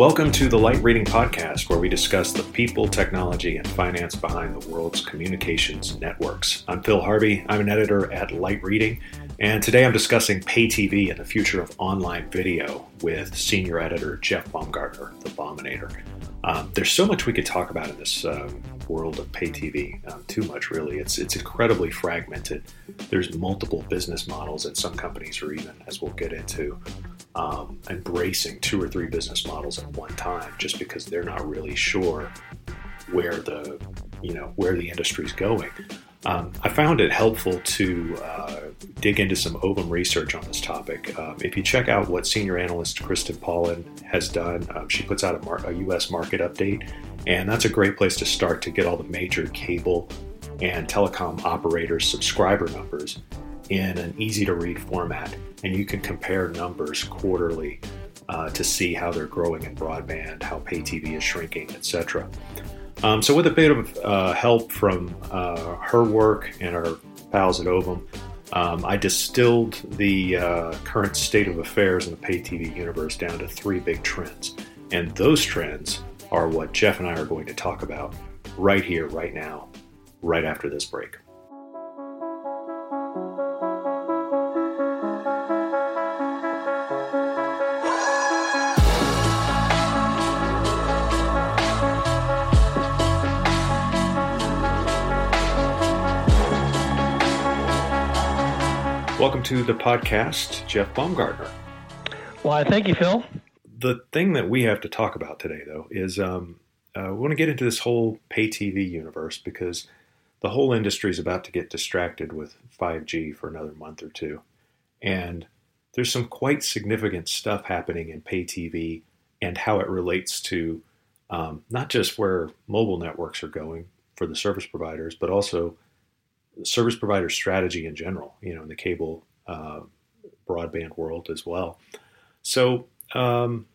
Welcome to the Light Reading Podcast, where we discuss the people, technology, and finance behind the world's communications networks. I'm Phil Harvey. I'm an editor at Light Reading, and today I'm discussing pay TV and the future of online video with senior editor Jeff Baumgartner, the Bominator. Um, there's so much we could talk about in this um, world of pay TV. Um, too much, really. It's it's incredibly fragmented. There's multiple business models, and some companies are even, as we'll get into, um, embracing two or three business models at one time, just because they're not really sure where the you know where the industry's going. Um, I found it helpful to uh, dig into some Ovum research on this topic. Um, if you check out what senior analyst Kristen Paulin has done, um, she puts out a, mar- a, U.S. market update, and that's a great place to start to get all the major cable and telecom operators' subscriber numbers in an easy to read format. And you can compare numbers quarterly uh, to see how they're growing in broadband, how pay TV is shrinking, etc. Um, so, with a bit of uh, help from uh, her work and our pals at Ovum, um, I distilled the uh, current state of affairs in the pay TV universe down to three big trends. And those trends are what Jeff and I are going to talk about right here, right now, right after this break. Welcome to the podcast, Jeff Baumgartner. Well, thank you, Phil. The thing that we have to talk about today, though, is um, uh, we want to get into this whole pay TV universe because the whole industry is about to get distracted with 5G for another month or two. And there's some quite significant stuff happening in pay TV and how it relates to um, not just where mobile networks are going for the service providers, but also service provider strategy in general, you know, in the cable uh, broadband world as well. So um,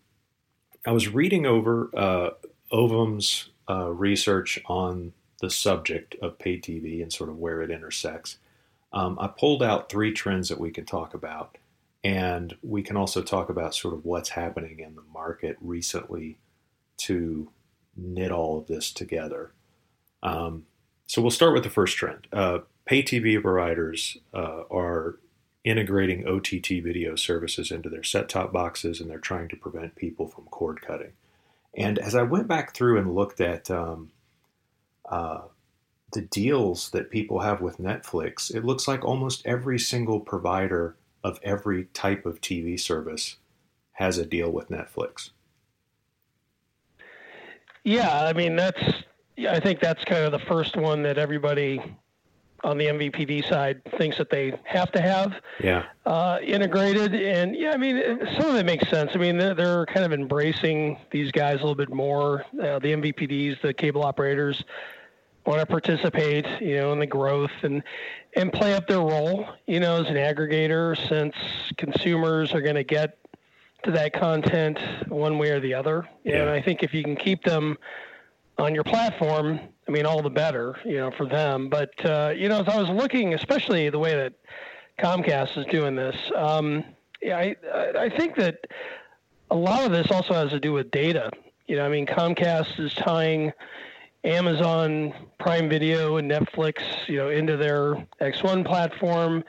I was reading over uh, Ovum's uh, research on the subject of pay TV and sort of where it intersects. Um, I pulled out three trends that we can talk about, and we can also talk about sort of what's happening in the market recently to knit all of this together. Um, so we'll start with the first trend. Uh, pay TV providers uh, are integrating OTT video services into their set top boxes and they're trying to prevent people from cord cutting. And as I went back through and looked at um, uh, the deals that people have with Netflix, it looks like almost every single provider of every type of TV service has a deal with Netflix. Yeah, I mean that's I think that's kind of the first one that everybody on the MVPD side thinks that they have to have yeah. uh, integrated. And yeah, I mean, some of it makes sense. I mean, they're, they're kind of embracing these guys a little bit more. Uh, the MVPDs, the cable operators, want to participate, you know, in the growth and and play up their role, you know, as an aggregator, since consumers are going to get to that content one way or the other. Yeah. And I think if you can keep them on your platform, I mean, all the better, you know, for them. But uh, you know, as I was looking, especially the way that Comcast is doing this, um, yeah, I I think that a lot of this also has to do with data. You know, I mean, Comcast is tying Amazon Prime Video and Netflix, you know, into their X1 platform.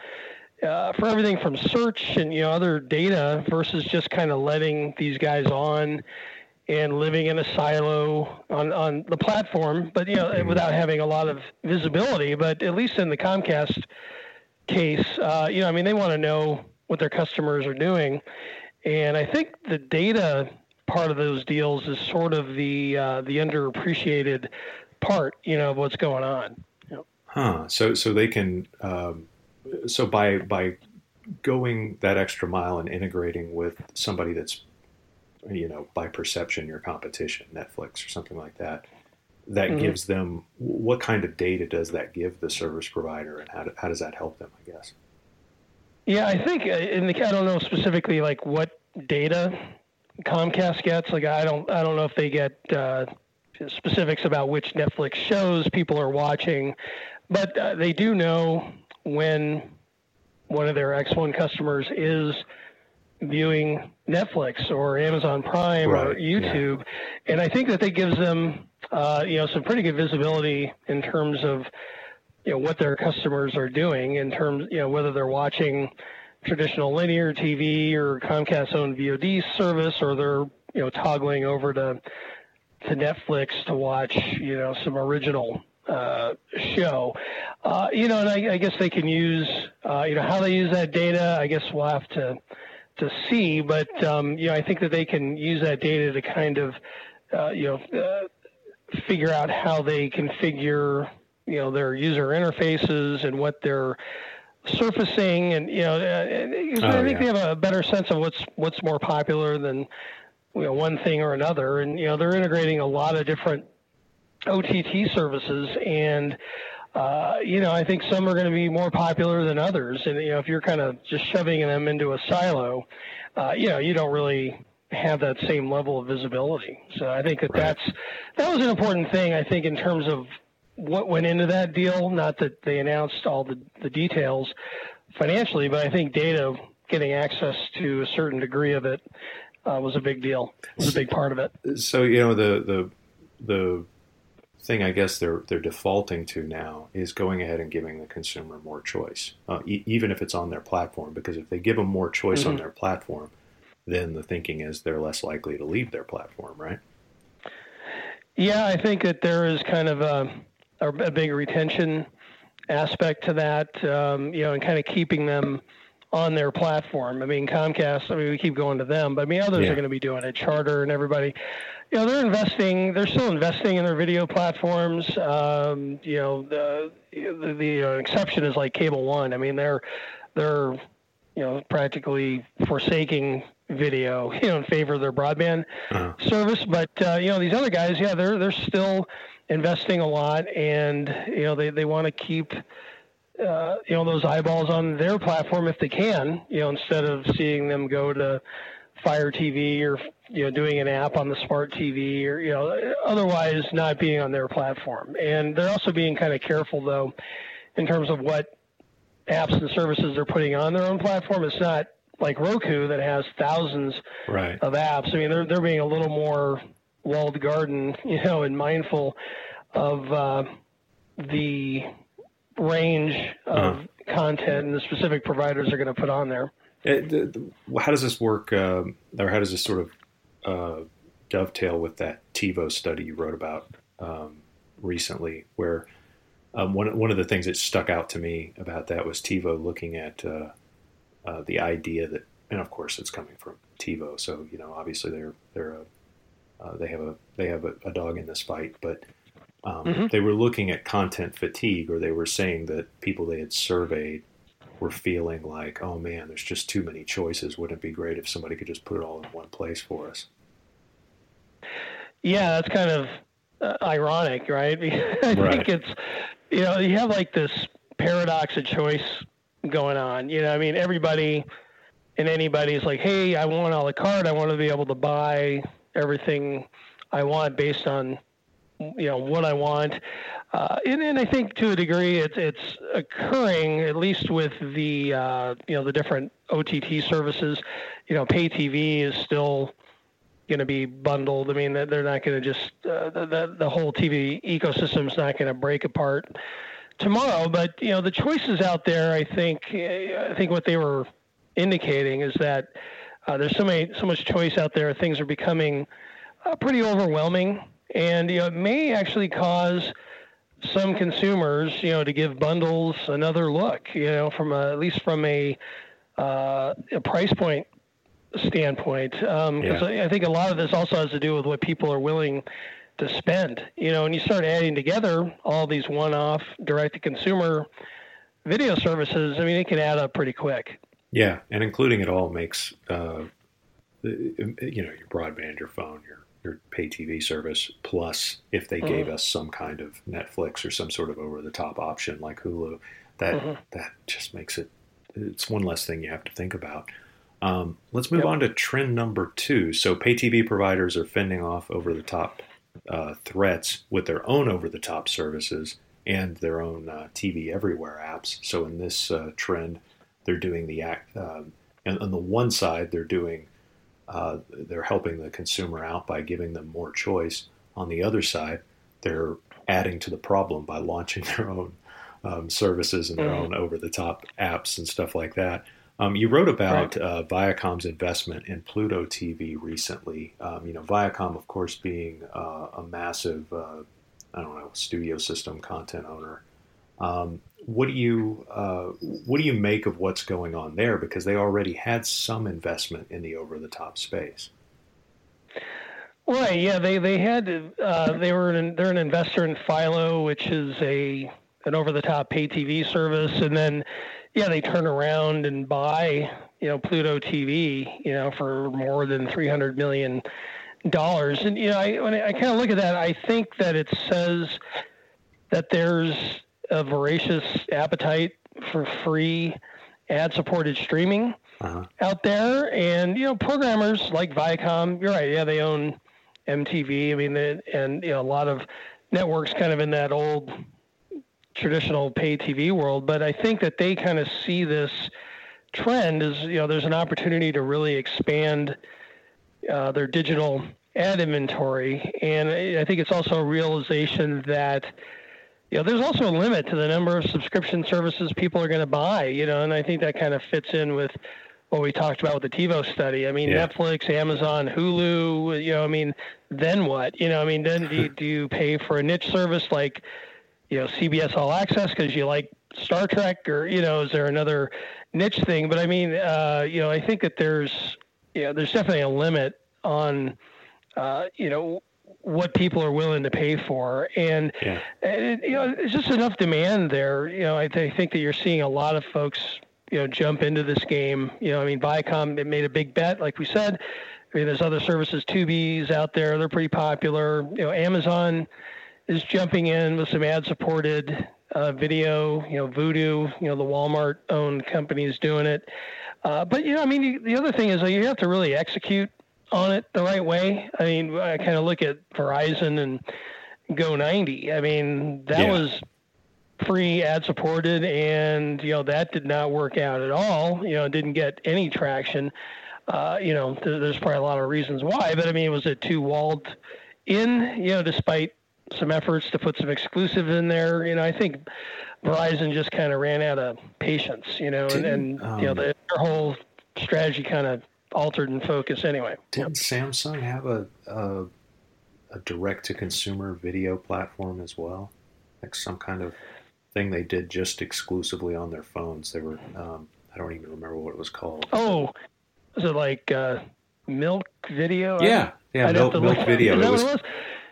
Uh, for everything from search and you know other data versus just kind of letting these guys on and living in a silo on, on the platform, but you know, mm-hmm. without having a lot of visibility. But at least in the Comcast case, uh, you know, I mean, they want to know what their customers are doing, and I think the data part of those deals is sort of the uh, the underappreciated part, you know, of what's going on. You know? Huh. So so they can um, so by by going that extra mile and integrating with somebody that's you know, by perception, your competition, Netflix or something like that. That mm-hmm. gives them what kind of data does that give the service provider, and how, do, how does that help them? I guess. Yeah, I think uh, in the I don't know specifically like what data Comcast gets. Like I don't I don't know if they get uh, specifics about which Netflix shows people are watching, but uh, they do know when one of their X1 customers is viewing Netflix or Amazon Prime right. or YouTube, yeah. and I think that that gives them uh, you know some pretty good visibility in terms of you know what their customers are doing in terms you know whether they're watching traditional linear TV or Comcast owned VOD service or they're you know toggling over to to Netflix to watch you know some original uh, show. Uh, you know, and I, I, guess they can use, uh, you know, how they use that data. I guess we'll have to to see, but um, you know, I think that they can use that data to kind of, uh, you know, uh, figure out how they configure, you know, their user interfaces and what they're surfacing, and you know, uh, oh, I think yeah. they have a better sense of what's what's more popular than you know one thing or another, and you know, they're integrating a lot of different OTT services and. Uh, you know, I think some are going to be more popular than others, and you know, if you're kind of just shoving them into a silo, uh, you know, you don't really have that same level of visibility. So I think that right. that's that was an important thing. I think in terms of what went into that deal. Not that they announced all the the details financially, but I think data getting access to a certain degree of it uh, was a big deal. It Was a big part of it. So you know the the the thing I guess they're they're defaulting to now is going ahead and giving the consumer more choice, uh, e- even if it's on their platform. Because if they give them more choice mm-hmm. on their platform, then the thinking is they're less likely to leave their platform, right? Yeah, I think that there is kind of a, a, a big retention aspect to that, um, you know, and kind of keeping them on their platform. I mean, Comcast, I mean, we keep going to them, but I mean, others yeah. are going to be doing it, Charter and everybody. You know, they're investing, they're still investing in their video platforms. Um, you know, the, the, the uh, exception is like Cable One. I mean, they're, they're, you know, practically forsaking video, you know, in favor of their broadband uh-huh. service. But, uh, you know, these other guys, yeah, they're, they're still investing a lot and, you know, they, they want to keep, uh, you know those eyeballs on their platform if they can. You know, instead of seeing them go to Fire TV or you know doing an app on the smart TV or you know otherwise not being on their platform. And they're also being kind of careful though in terms of what apps and services they're putting on their own platform. It's not like Roku that has thousands right. of apps. I mean, they're they're being a little more walled garden, you know, and mindful of uh, the range of uh-huh. content and the specific providers are going to put on there. It, how does this work, uh, or how does this sort of uh, dovetail with that TiVo study you wrote about um, recently, where um, one one of the things that stuck out to me about that was TiVo looking at uh, uh, the idea that, and of course it's coming from TiVo, so you know obviously they're they're a, they have a they have a, a dog in this fight, but um, mm-hmm. They were looking at content fatigue, or they were saying that people they had surveyed were feeling like, oh man, there's just too many choices. Wouldn't it be great if somebody could just put it all in one place for us? Yeah, that's kind of uh, ironic, right? I right. think it's, you know, you have like this paradox of choice going on. You know, I mean, everybody and anybody's like, hey, I want a la carte. I want to be able to buy everything I want based on you know what I want, uh, and, and I think to a degree it's it's occurring at least with the uh, you know the different OTT services. You know, pay TV is still going to be bundled. I mean, they're not going to just uh, the, the whole TV ecosystem is not going to break apart tomorrow. But you know, the choices out there. I think I think what they were indicating is that uh, there's so many so much choice out there. Things are becoming uh, pretty overwhelming and you know, it may actually cause some consumers, you know, to give bundles another look, you know, from a, at least from a, uh, a price point standpoint. Because um, yeah. I think a lot of this also has to do with what people are willing to spend. You know, and you start adding together all these one-off direct-to-consumer video services. I mean, it can add up pretty quick. Yeah, and including it all makes, uh, you know, your broadband, your phone, your your pay TV service, plus if they gave uh-huh. us some kind of Netflix or some sort of over the top option like Hulu, that uh-huh. that just makes it it's one less thing you have to think about. Um, let's move yep. on to trend number two. So pay TV providers are fending off over the top uh, threats with their own over the top services and their own uh, TV everywhere apps. So in this uh, trend, they're doing the act, um, and on the one side, they're doing uh, they're helping the consumer out by giving them more choice. On the other side, they're adding to the problem by launching their own um, services and their mm-hmm. own over-the-top apps and stuff like that. Um, you wrote about right. uh, Viacom's investment in Pluto TV recently. Um, you know, Viacom, of course, being uh, a massive, uh, I don't know, studio system content owner. Um, what do you uh, what do you make of what's going on there? Because they already had some investment in the over-the-top space. Right. Yeah. They they had uh, they were an, they're an investor in Philo, which is a an over-the-top pay TV service, and then yeah, they turn around and buy, you know, Pluto TV, you know, for more than three hundred million dollars. And you know, I when I, I kind of look at that, I think that it says that there's a voracious appetite for free ad-supported streaming uh-huh. out there, and you know, programmers like Viacom, you're right, yeah, they own MTV. I mean, they, and you know, a lot of networks kind of in that old traditional pay TV world, but I think that they kind of see this trend as you know there's an opportunity to really expand uh, their digital ad inventory, and I think it's also a realization that you know there's also a limit to the number of subscription services people are going to buy. You know, and I think that kind of fits in with what we talked about with the TiVo study. I mean, yeah. Netflix, Amazon, Hulu. You know, I mean, then what? You know, I mean, then do you, do you pay for a niche service like you know CBS All Access because you like Star Trek, or you know, is there another niche thing? But I mean, uh, you know, I think that there's you know, there's definitely a limit on uh, you know what people are willing to pay for, and yeah. it, you know, it's just enough demand there. You know, I, th- I think that you're seeing a lot of folks you know jump into this game. You know, I mean, Viacom it made a big bet, like we said. I mean, there's other services, Tubi's out there. They're pretty popular. You know, Amazon is jumping in with some ad-supported uh, video. You know, Vudu, you know, the Walmart-owned company is doing it. Uh, but you know, I mean, the other thing is that you have to really execute on it the right way. I mean, I kind of look at Verizon and Go 90. I mean, that yeah. was free ad supported, and you know that did not work out at all. You know, didn't get any traction. Uh, you know, th- there's probably a lot of reasons why, but I mean, was it too walled in? You know, despite some efforts to put some exclusive in there. You know, I think Verizon just kind of ran out of patience. You know, and, and um, you know um, their whole strategy kind of altered in focus anyway. Didn't Samsung have a a, a direct to consumer video platform as well, like some kind of thing they did just exclusively on their phones? They were um, I don't even remember what it was called. Oh, was it like uh, Milk Video? Yeah, yeah, Milk, Milk Video. It was, was,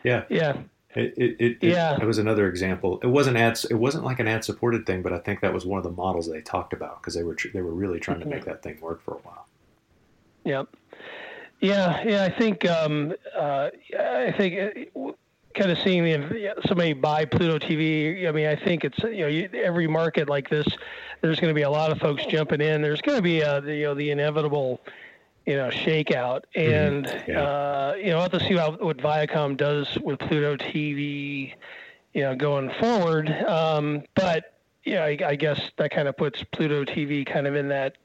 yeah, yeah. It, it, it, yeah. it, was another example. It wasn't ad, it wasn't like an ad supported thing, but I think that was one of the models they talked about because they were they were really trying to make that thing work for a while. Yep. Yeah, yeah. I think um, uh, I think uh, kind of seeing the, somebody buy Pluto TV. I mean, I think it's you know every market like this, there's going to be a lot of folks jumping in. There's going to be a, you know the inevitable you know, shakeout. Mm-hmm. And, mm-hmm. yeah. uh, you know, I'll have to see how, what Viacom does with Pluto TV, you know, going forward. Um, but, yeah, I, I guess that kind of puts Pluto TV kind of in that,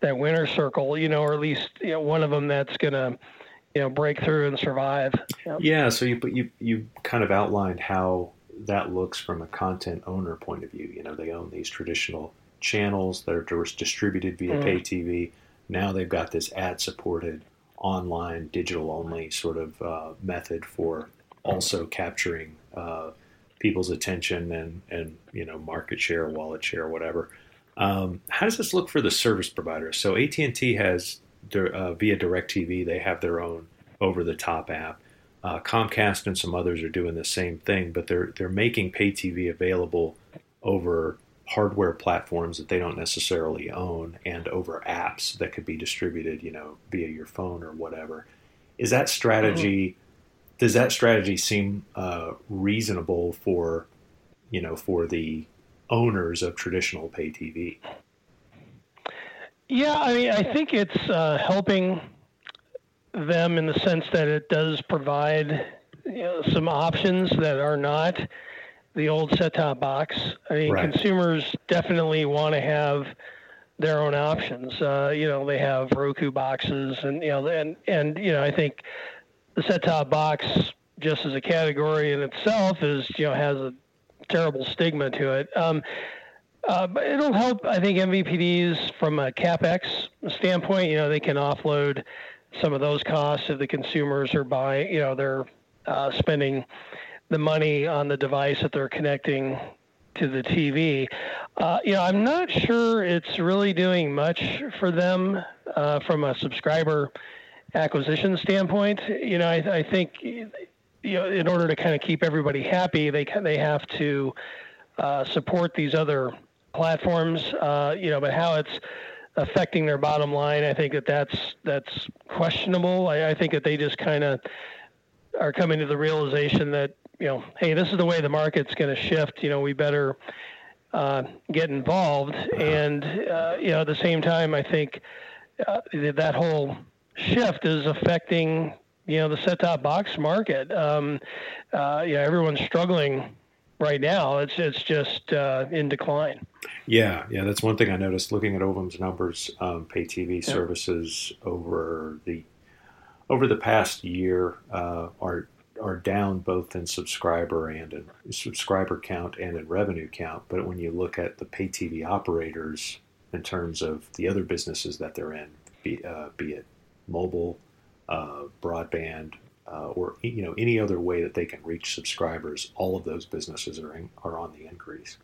that winner circle, you know, or at least, you know, one of them that's going to, you know, break through and survive. Yep. Yeah. So you, you, you kind of outlined how that looks from a content owner point of view. You know, they own these traditional channels that are distributed via mm. pay TV now they've got this ad supported online digital only sort of uh, method for also capturing uh, people's attention and and you know market share wallet share whatever. Um, how does this look for the service providers so AT&T has uh, via DirecTV they have their own over the top app. Uh, Comcast and some others are doing the same thing but they're they're making pay TV available over hardware platforms that they don't necessarily own and over apps that could be distributed, you know, via your phone or whatever. Is that strategy? Mm-hmm. Does that strategy seem uh, reasonable for, you know, for the owners of traditional pay TV? Yeah, I mean, I think it's uh, helping them in the sense that it does provide you know, some options that are not the old set-top box. I mean, right. consumers definitely want to have their own options. Uh, you know, they have Roku boxes, and you know, and and you know, I think the set-top box, just as a category in itself, is you know has a terrible stigma to it. Um, uh, but it'll help, I think, MVPDs from a capex standpoint. You know, they can offload some of those costs if the consumers are buying. You know, they're uh, spending the money on the device that they're connecting to the TV. Uh, you know, I'm not sure it's really doing much for them uh, from a subscriber acquisition standpoint. You know, I, I, think you know in order to kind of keep everybody happy, they they have to uh, support these other platforms. Uh, you know, but how it's affecting their bottom line, I think that that's that's questionable. I, I think that they just kind of are coming to the realization that you know, hey, this is the way the market's going to shift. You know, we better uh, get involved. And uh, you know, at the same time, I think uh, that whole shift is affecting you know the set-top box market. Um, uh, yeah, everyone's struggling right now. It's it's just uh, in decline. Yeah, yeah, that's one thing I noticed looking at Ovum's numbers. Um, pay TV services over the over the past year uh, are are down both in subscriber and in subscriber count and in revenue count. But when you look at the pay TV operators in terms of the other businesses that they're in, be, uh, be it mobile, uh, broadband, uh, or you know any other way that they can reach subscribers, all of those businesses are in, are on the increase.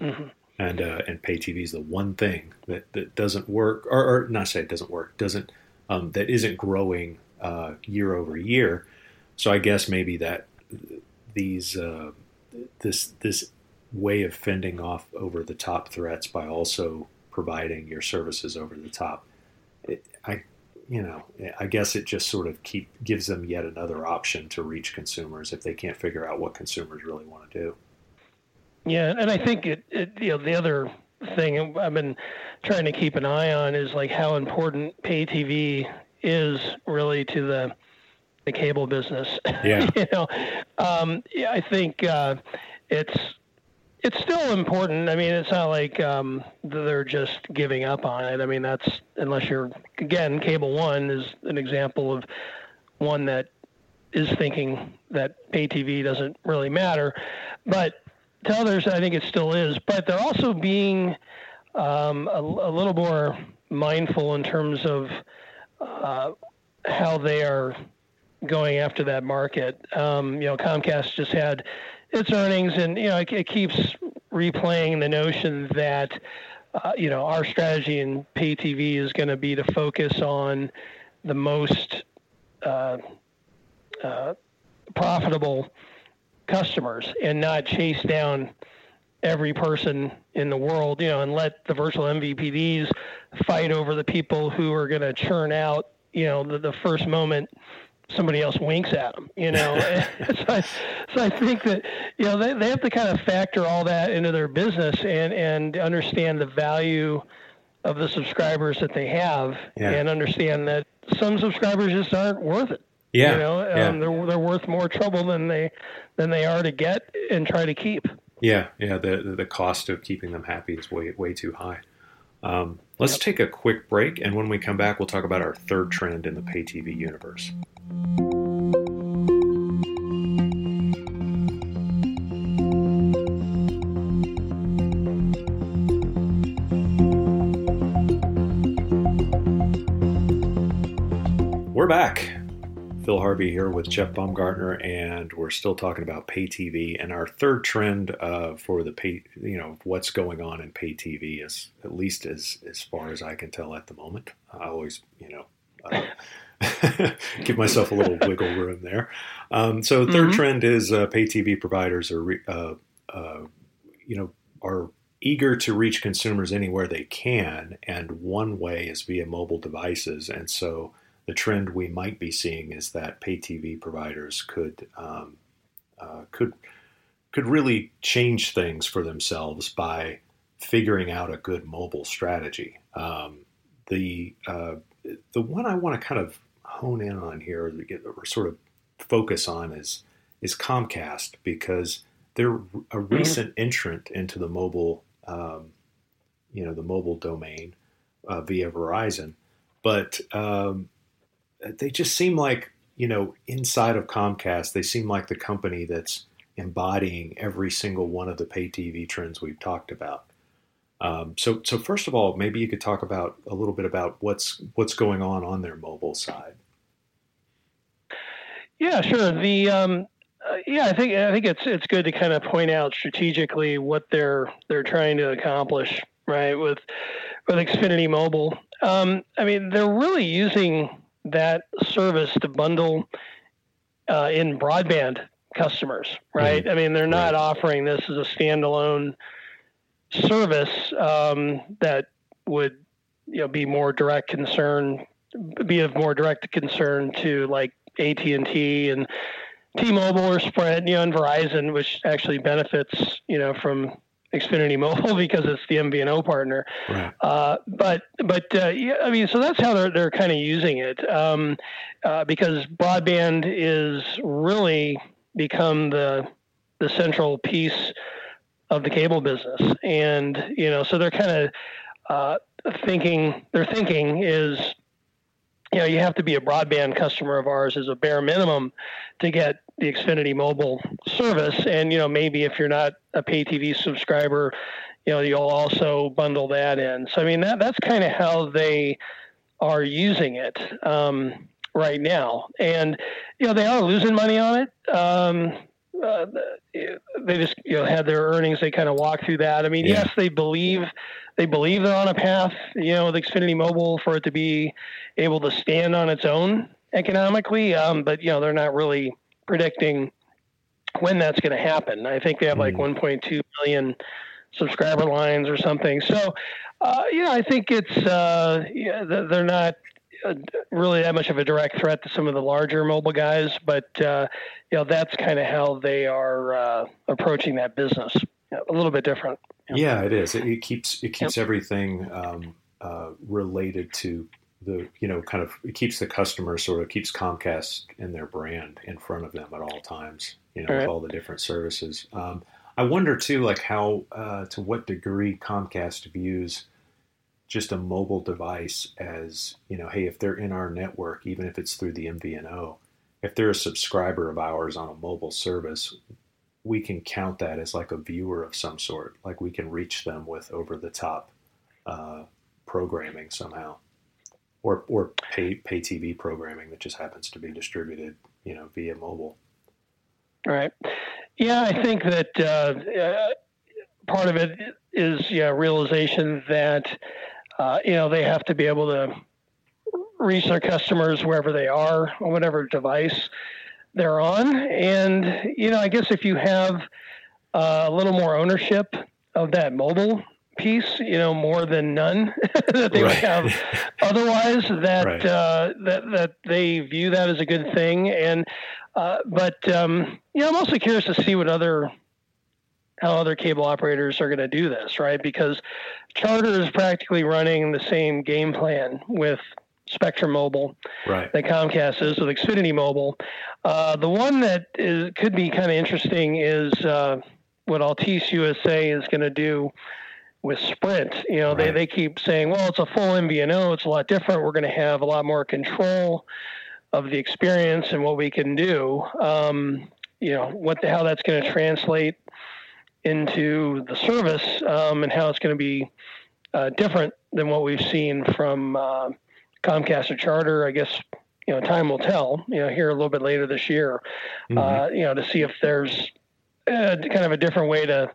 Mm-hmm. And uh, and pay TV is the one thing that, that doesn't work, or, or not say it doesn't work, doesn't um, that isn't growing uh, year over year so I guess maybe that these uh, this this way of fending off over the top threats by also providing your services over the top, it, I you know I guess it just sort of keep gives them yet another option to reach consumers if they can't figure out what consumers really want to do. Yeah, and I think it, it you know the other thing I've been trying to keep an eye on is like how important pay TV is really to the the cable business. Yeah. you know, um, yeah, I think uh, it's it's still important. I mean, it's not like um, they're just giving up on it. I mean, that's unless you're again, Cable One is an example of one that is thinking that pay TV doesn't really matter, but to others, I think it still is. But they're also being um, a, a, little more mindful in terms of uh, how they are going after that market. Um, you know, Comcast just had its earnings, and you know, it, it keeps replaying the notion that uh, you know our strategy in pay TV is going to be to focus on the most uh, uh, profitable customers and not chase down every person in the world, you know, and let the virtual MVPDs fight over the people who are going to churn out, you know, the, the first moment somebody else winks at them, you know. so, I, so I think that you know they, they have to kind of factor all that into their business and and understand the value of the subscribers that they have yeah. and understand that some subscribers just aren't worth it. Yeah, you know, yeah. Um, they're they're worth more trouble than they than they are to get and try to keep. Yeah, yeah. The the cost of keeping them happy is way way too high. Um, let's yep. take a quick break, and when we come back, we'll talk about our third trend in the pay TV universe. Harvey here with Jeff Baumgartner, and we're still talking about pay TV. And our third trend uh, for the pay, you know, what's going on in pay TV is, at least as as far as I can tell at the moment. I always, you know, uh, give myself a little wiggle room there. Um, so, 3rd mm-hmm. trend is uh, pay TV providers are, re- uh, uh, you know, are eager to reach consumers anywhere they can, and one way is via mobile devices, and so the trend we might be seeing is that pay TV providers could um, uh, could could really change things for themselves by figuring out a good mobile strategy. Um, the uh, the one I want to kind of hone in on here, or sort of focus on, is is Comcast because they're a mm-hmm. recent mm-hmm. entrant into the mobile um, you know the mobile domain uh, via Verizon, but um, they just seem like you know inside of Comcast they seem like the company that's embodying every single one of the pay TV trends we've talked about. Um, so, so first of all, maybe you could talk about a little bit about what's what's going on on their mobile side. Yeah, sure. The um, uh, yeah, I think I think it's it's good to kind of point out strategically what they're they're trying to accomplish, right? With with Xfinity Mobile, um, I mean, they're really using that service to bundle uh, in broadband customers, right? Mm-hmm. I mean, they're not right. offering this as a standalone service um, that would you know be more direct concern, be of more direct concern to like AT and T and T-Mobile or Sprint, you know, and Verizon, which actually benefits you know from Xfinity Mobile because it's the MVNO partner. Right. Uh, but but uh, yeah, I mean, so that's how they're they're kind of using it um, uh, because broadband is really become the the central piece of the cable business, and you know, so they're kind of uh, thinking. Their thinking is, you know, you have to be a broadband customer of ours as a bare minimum to get the Xfinity mobile service, and you know, maybe if you're not a pay TV subscriber, you know, you'll also bundle that in. So I mean, that that's kind of how they are using it. Um, right now, and you know they are losing money on it. Um, uh, they just you know had their earnings. They kind of walk through that. I mean, yeah. yes, they believe they believe they're on a path. You know, with Xfinity Mobile for it to be able to stand on its own economically. Um, but you know, they're not really predicting when that's going to happen. I think they have like mm. 1.2 million subscriber lines or something. So, uh, yeah, I think it's uh, yeah, they're not really that much of a direct threat to some of the larger mobile guys, but uh, you know that's kind of how they are uh, approaching that business. a little bit different. Yeah, it is. It, it keeps it keeps yep. everything um, uh, related to the you know kind of it keeps the customer sort of keeps Comcast and their brand in front of them at all times. You know, all with right. all the different services. Um, I wonder too, like how uh, to what degree Comcast views just a mobile device as, you know, hey, if they're in our network, even if it's through the MVNO, if they're a subscriber of ours on a mobile service, we can count that as like a viewer of some sort. Like we can reach them with over the top uh, programming somehow, or or pay pay TV programming that just happens to be distributed, you know, via mobile. Right. Yeah, I think that uh, uh part of it is yeah realization that uh, you know, they have to be able to reach their customers wherever they are on whatever device they're on. And, you know, I guess if you have uh, a little more ownership of that mobile piece, you know, more than none that they right. have otherwise, that, right. uh, that, that they view that as a good thing. And, uh, but, um, you know, I'm also curious to see what other how other cable operators are going to do this, right? Because Charter is practically running the same game plan with Spectrum Mobile right. that Comcast is with Xfinity Mobile. Uh, the one that is could be kind of interesting is uh, what Altice USA is going to do with Sprint. You know, right. they, they keep saying, well, it's a full MVNO, it's a lot different. We're going to have a lot more control of the experience and what we can do. Um, you know, what the, how that's going to translate into the service um, and how it's going to be uh, different than what we've seen from uh, Comcast or Charter. I guess you know time will tell. You know, here a little bit later this year, mm-hmm. uh, you know, to see if there's uh, kind of a different way to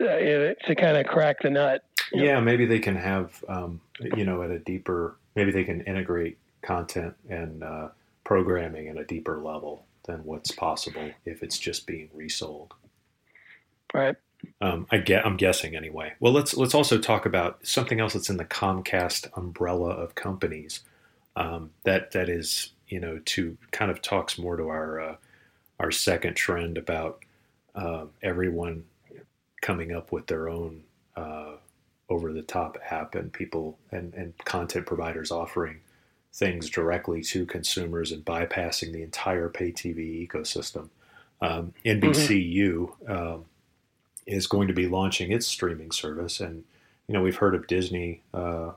uh, to kind of crack the nut. Yeah, know? maybe they can have um, you know at a deeper. Maybe they can integrate content and uh, programming at a deeper level than what's possible if it's just being resold. Right. Um, I get. I'm guessing anyway. Well, let's let's also talk about something else that's in the Comcast umbrella of companies. Um, that that is, you know, to kind of talks more to our uh, our second trend about uh, everyone coming up with their own uh, over the top app and people and, and content providers offering things directly to consumers and bypassing the entire pay TV ecosystem. Um, NBCU. Mm-hmm is going to be launching its streaming service, and you know, we've heard of Disney uh,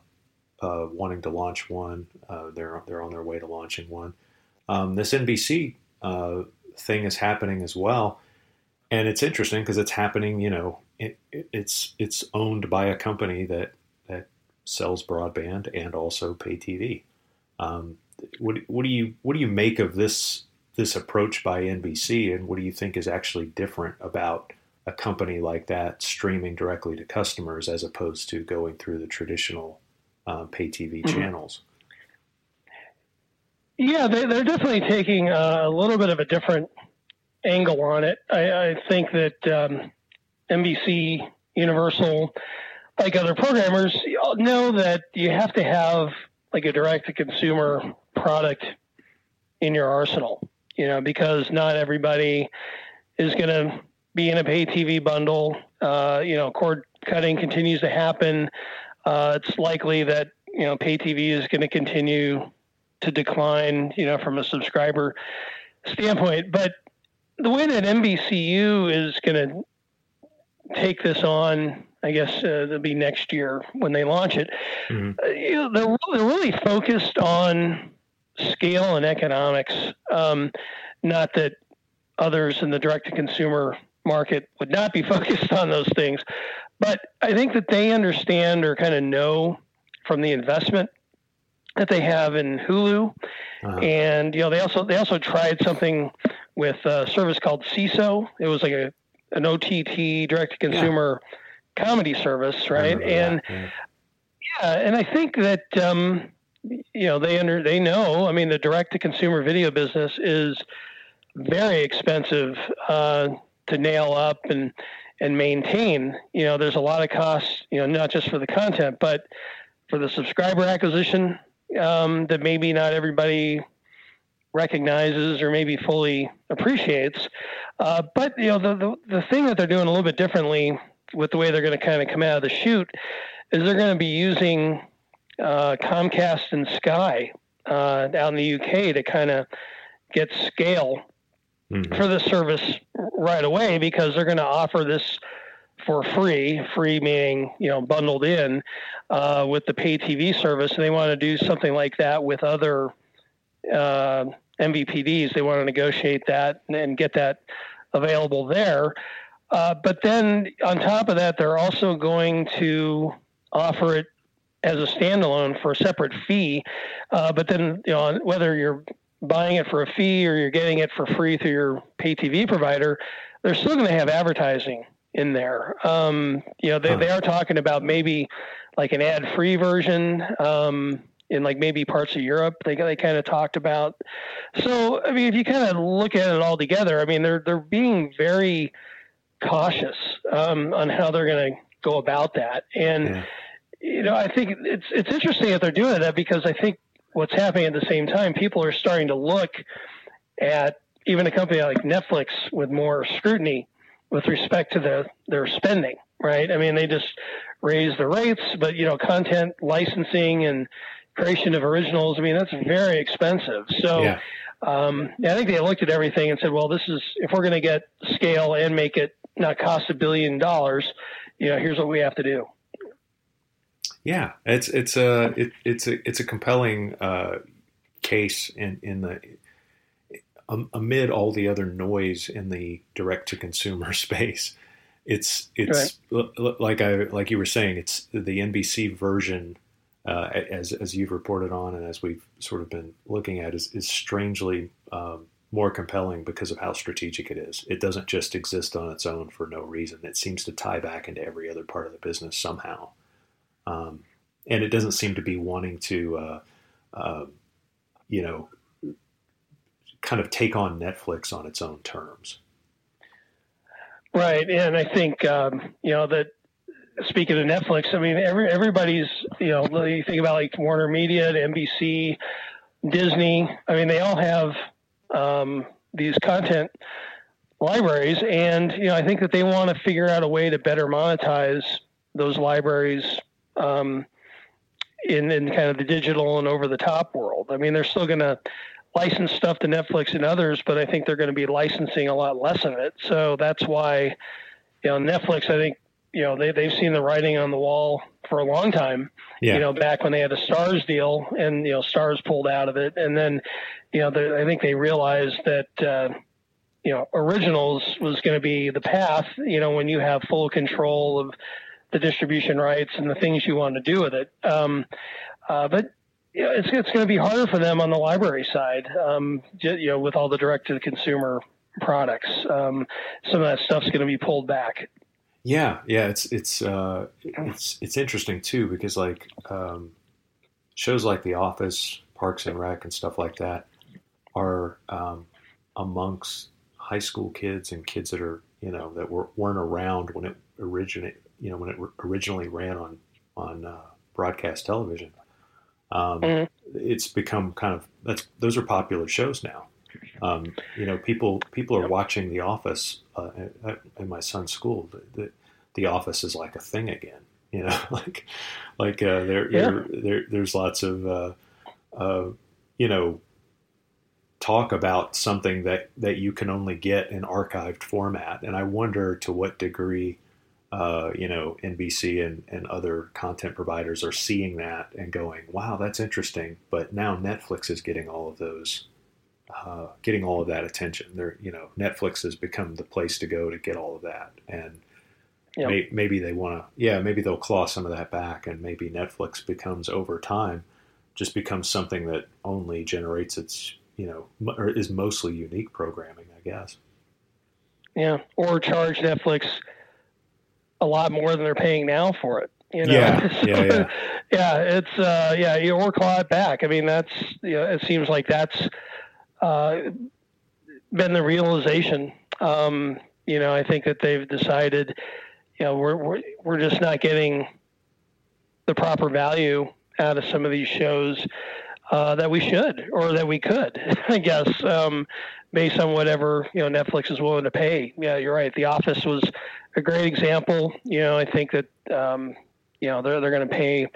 uh, wanting to launch one. Uh, they're they're on their way to launching one. Um, this NBC uh, thing is happening as well, and it's interesting because it's happening. You know, it, it, it's it's owned by a company that that sells broadband and also pay TV. Um, what what do you what do you make of this this approach by NBC, and what do you think is actually different about a company like that streaming directly to customers as opposed to going through the traditional um, pay TV mm-hmm. channels? Yeah, they, are definitely taking a, a, little bit of a different angle on it. I, I think that um, NBC, Universal, like other programmers, know that you have to have like a direct to consumer product in your arsenal, you know, because not everybody is going to be in a pay TV bundle. Uh, you know, cord cutting continues to happen. Uh, it's likely that, you know, pay TV is going to continue to decline, you know, from a subscriber standpoint. But the way that NBCU is going to take this on I guess uh, it'll be next year when they launch it. Mm-hmm. Uh, you know, they're, they're really focused on scale and economics. Um, not that others in the direct to consumer market would not be focused on those things, but I think that they understand or kind of know from the investment that they have in Hulu, uh-huh. and you know they also they also tried something with a service called Seeso. It was like a an OTT direct to consumer. Yeah comedy service, right? And yeah. yeah. and I think that um, you know they under they know. I mean, the direct to consumer video business is very expensive uh, to nail up and and maintain. You know, there's a lot of costs. You know, not just for the content, but for the subscriber acquisition um, that maybe not everybody recognizes or maybe fully appreciates. Uh, but you know, the, the the thing that they're doing a little bit differently with the way they're going to kind of come out of the chute is they're going to be using uh, Comcast and Sky uh, out in the UK to kind of get scale mm-hmm. for the service right away because they're going to offer this for free, free meaning you know bundled in uh, with the pay TV service, and they want to do something like that with other uh, MVPDs. They want to negotiate that and get that available there. Uh, but then on top of that, they're also going to offer it as a standalone for a separate fee. Uh, but then, you know, whether you're buying it for a fee or you're getting it for free through your pay TV provider, they're still going to have advertising in there. Um, you know, they, they are talking about maybe like an ad free version. Um, in like maybe parts of Europe, they they kind of talked about. So I mean, if you kind of look at it all together, I mean, they're they're being very cautious um, on how they're going to go about that. And yeah. you know, I think it's it's interesting that they're doing that because I think what's happening at the same time, people are starting to look at even a company like Netflix with more scrutiny with respect to the, their spending. Right? I mean, they just raise the rates, but you know, content licensing and creation of originals. I mean, that's very expensive. So. Yeah. Um, I think they looked at everything and said, well, this is, if we're going to get scale and make it not cost a billion dollars, you know, here's what we have to do. Yeah, it's it's a it, it's a it's a compelling uh, case in in the um, amid all the other noise in the direct to consumer space. It's it's right. like I like you were saying. It's the NBC version, uh, as as you've reported on, and as we've sort of been looking at, is is strangely um, more compelling because of how strategic it is. It doesn't just exist on its own for no reason. It seems to tie back into every other part of the business somehow. Um, and it doesn't seem to be wanting to, uh, uh, you know, kind of take on Netflix on its own terms. Right. And I think, um, you know, that speaking of Netflix, I mean, every, everybody's, you know, you think about like Warner Media, NBC, Disney, I mean, they all have um, these content libraries, and you know I think that they want to figure out a way to better monetize those libraries um, in in kind of the digital and over the top world. I mean, they're still going to license stuff to Netflix and others, but I think they're going to be licensing a lot less of it. So that's why you know Netflix I think you know they they've seen the writing on the wall for a long time. Yeah. You know, back when they had a Starz deal, and you know Starz pulled out of it, and then you know I think they realized that. Uh, you know, originals was going to be the path. You know, when you have full control of the distribution rights and the things you want to do with it. Um, uh, but you know, it's it's going to be harder for them on the library side. Um, you know, with all the direct to consumer products, um, some of that stuff's going to be pulled back. Yeah, yeah, it's it's uh, it's it's interesting too because like um, shows like The Office, Parks and Rec, and stuff like that are um, amongst high school kids and kids that are you know that were, weren't around when it originated you know when it originally ran on on uh, broadcast television. Um, mm-hmm. It's become kind of that's those are popular shows now. Um, you know, people people are watching The Office uh, at, in my son's school. The, the, the, Office is like a thing again. You know, like like uh, there, yeah. there, there there's lots of uh, uh, you know talk about something that that you can only get in archived format, and I wonder to what degree uh, you know, NBC and, and other content providers are seeing that and going, wow, that's interesting. But now Netflix is getting all of those, uh, getting all of that attention. They're, you know, Netflix has become the place to go to get all of that. And yep. may, maybe they want to, yeah, maybe they'll claw some of that back and maybe Netflix becomes over time, just becomes something that only generates its, you know, or is mostly unique programming, I guess. Yeah. Or charge Netflix a lot more than they're paying now for it. You know? Yeah, yeah, yeah. yeah. It's uh, yeah, you or claw it back. I mean, that's you know, it seems like that's uh, been the realization. Um, you know, I think that they've decided, you know, we're we're we're just not getting the proper value out of some of these shows uh, that we should or that we could, I guess, um, based on whatever you know Netflix is willing to pay. Yeah, you're right. The Office was a great example. You know, I think that um, you know they're they're going to pay.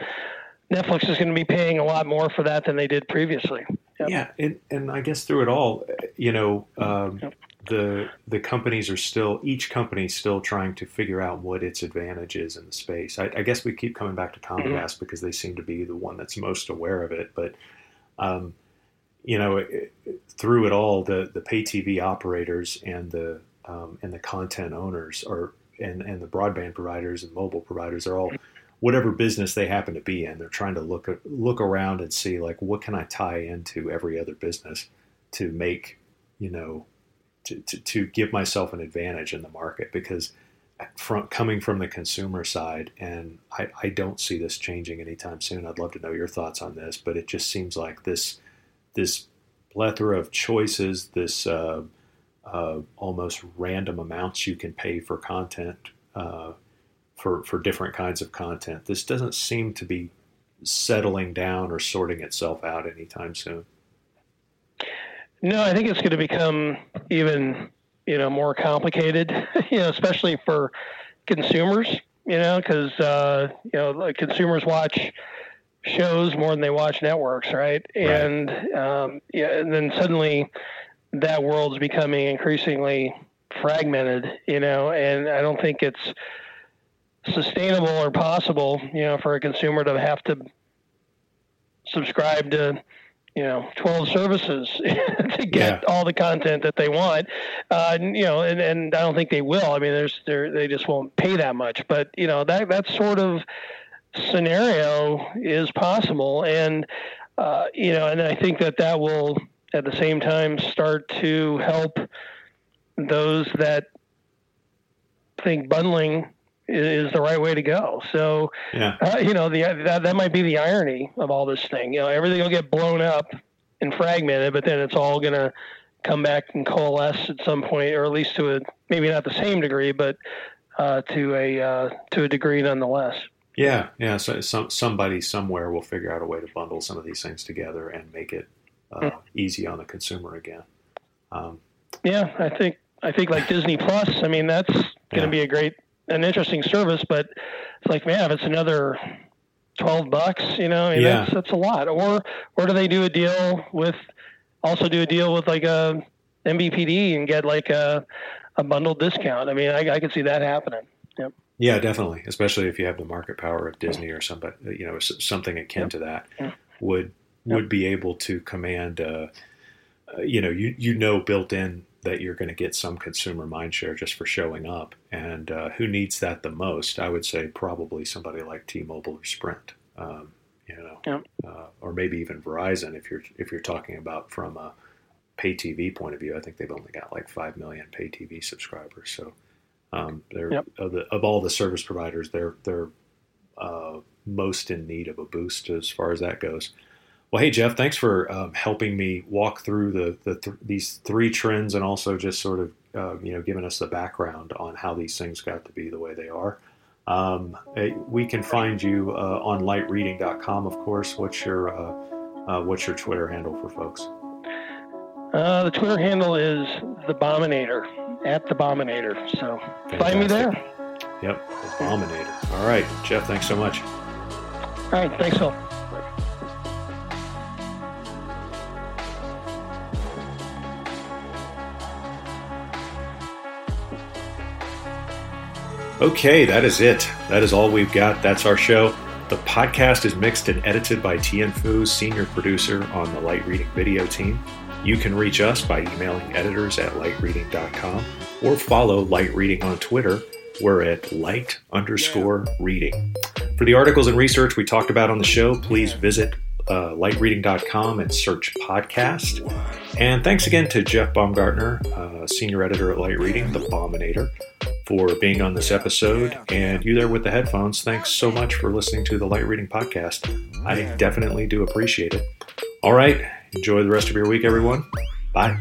Netflix is going to be paying a lot more for that than they did previously. Yep. Yeah, and, and I guess through it all, you know, um, yep. the the companies are still each company is still trying to figure out what its advantage is in the space. I, I guess we keep coming back to Comcast mm-hmm. because they seem to be the one that's most aware of it, but. Um, you know, it, through it all, the, the pay TV operators and the um, and the content owners are and, and the broadband providers and mobile providers are all whatever business they happen to be in. They're trying to look look around and see like what can I tie into every other business to make you know to, to, to give myself an advantage in the market because from coming from the consumer side and I, I don't see this changing anytime soon. I'd love to know your thoughts on this, but it just seems like this this plethora of choices, this uh, uh, almost random amounts you can pay for content uh, for for different kinds of content. This doesn't seem to be settling down or sorting itself out anytime soon. No, I think it's going to become even you know more complicated. you know, especially for consumers. You know, because uh, you know like consumers watch shows more than they watch networks, right? right. And um, yeah, and then suddenly that world's becoming increasingly fragmented, you know, and I don't think it's sustainable or possible, you know, for a consumer to have to subscribe to, you know, 12 services to get yeah. all the content that they want. Uh, you know, and, and I don't think they will. I mean, there's, they just won't pay that much, but you know, that, that sort of scenario is possible. And, uh, you know, and I think that that will, at the same time start to help those that think bundling is the right way to go. So, yeah. uh, you know, the, that, that might be the irony of all this thing. You know, everything will get blown up and fragmented, but then it's all going to come back and coalesce at some point, or at least to a maybe not the same degree, but uh, to a uh, to a degree nonetheless. Yeah, yeah. So some, somebody somewhere will figure out a way to bundle some of these things together and make it uh, easy on the consumer again. Um, yeah, I think I think like Disney Plus. I mean, that's going to yeah. be a great, an interesting service. But it's like, man, if it's another twelve bucks, you know, I mean, yeah. that's that's a lot. Or or do they do a deal with, also do a deal with like a MVPD and get like a a bundled discount? I mean, I, I could see that happening. Yep. Yeah, definitely. Especially if you have the market power of Disney or somebody, you know, something akin yep. to that would would be able to command. Uh, uh, you know, you you know, built in that you're going to get some consumer mind share just for showing up. And uh, who needs that the most? I would say probably somebody like T-Mobile or Sprint. Um, you know, yep. uh, or maybe even Verizon if you're if you're talking about from a pay TV point of view. I think they've only got like five million pay TV subscribers. So um, they're yep. of, the, of, all the service providers, they're they're uh, most in need of a boost as far as that goes. Well, hey Jeff, thanks for um, helping me walk through the, the th- these three trends and also just sort of uh, you know giving us the background on how these things got to be the way they are. Um, we can find you uh, on lightreading.com, of course. What's your uh, uh, what's your Twitter handle for folks? Uh, the Twitter handle is the Bominator at the Bominator. So Fantastic. find me there. Yep, the Bominator. All right, Jeff. Thanks so much. All right, thanks, Phil. Okay, that is it. That is all we've got. That's our show. The podcast is mixed and edited by Tian Fu, senior producer on the Light Reading video team. You can reach us by emailing editors at lightreading.com or follow Light Reading on Twitter. We're at light underscore reading. For the articles and research we talked about on the show, please visit uh, lightreading.com and search podcast. And thanks again to Jeff Baumgartner, uh, senior editor at Light Reading, the Bominator for being on this episode. And you there with the headphones, thanks so much for listening to the Light Reading Podcast. I definitely do appreciate it. All right, enjoy the rest of your week, everyone. Bye.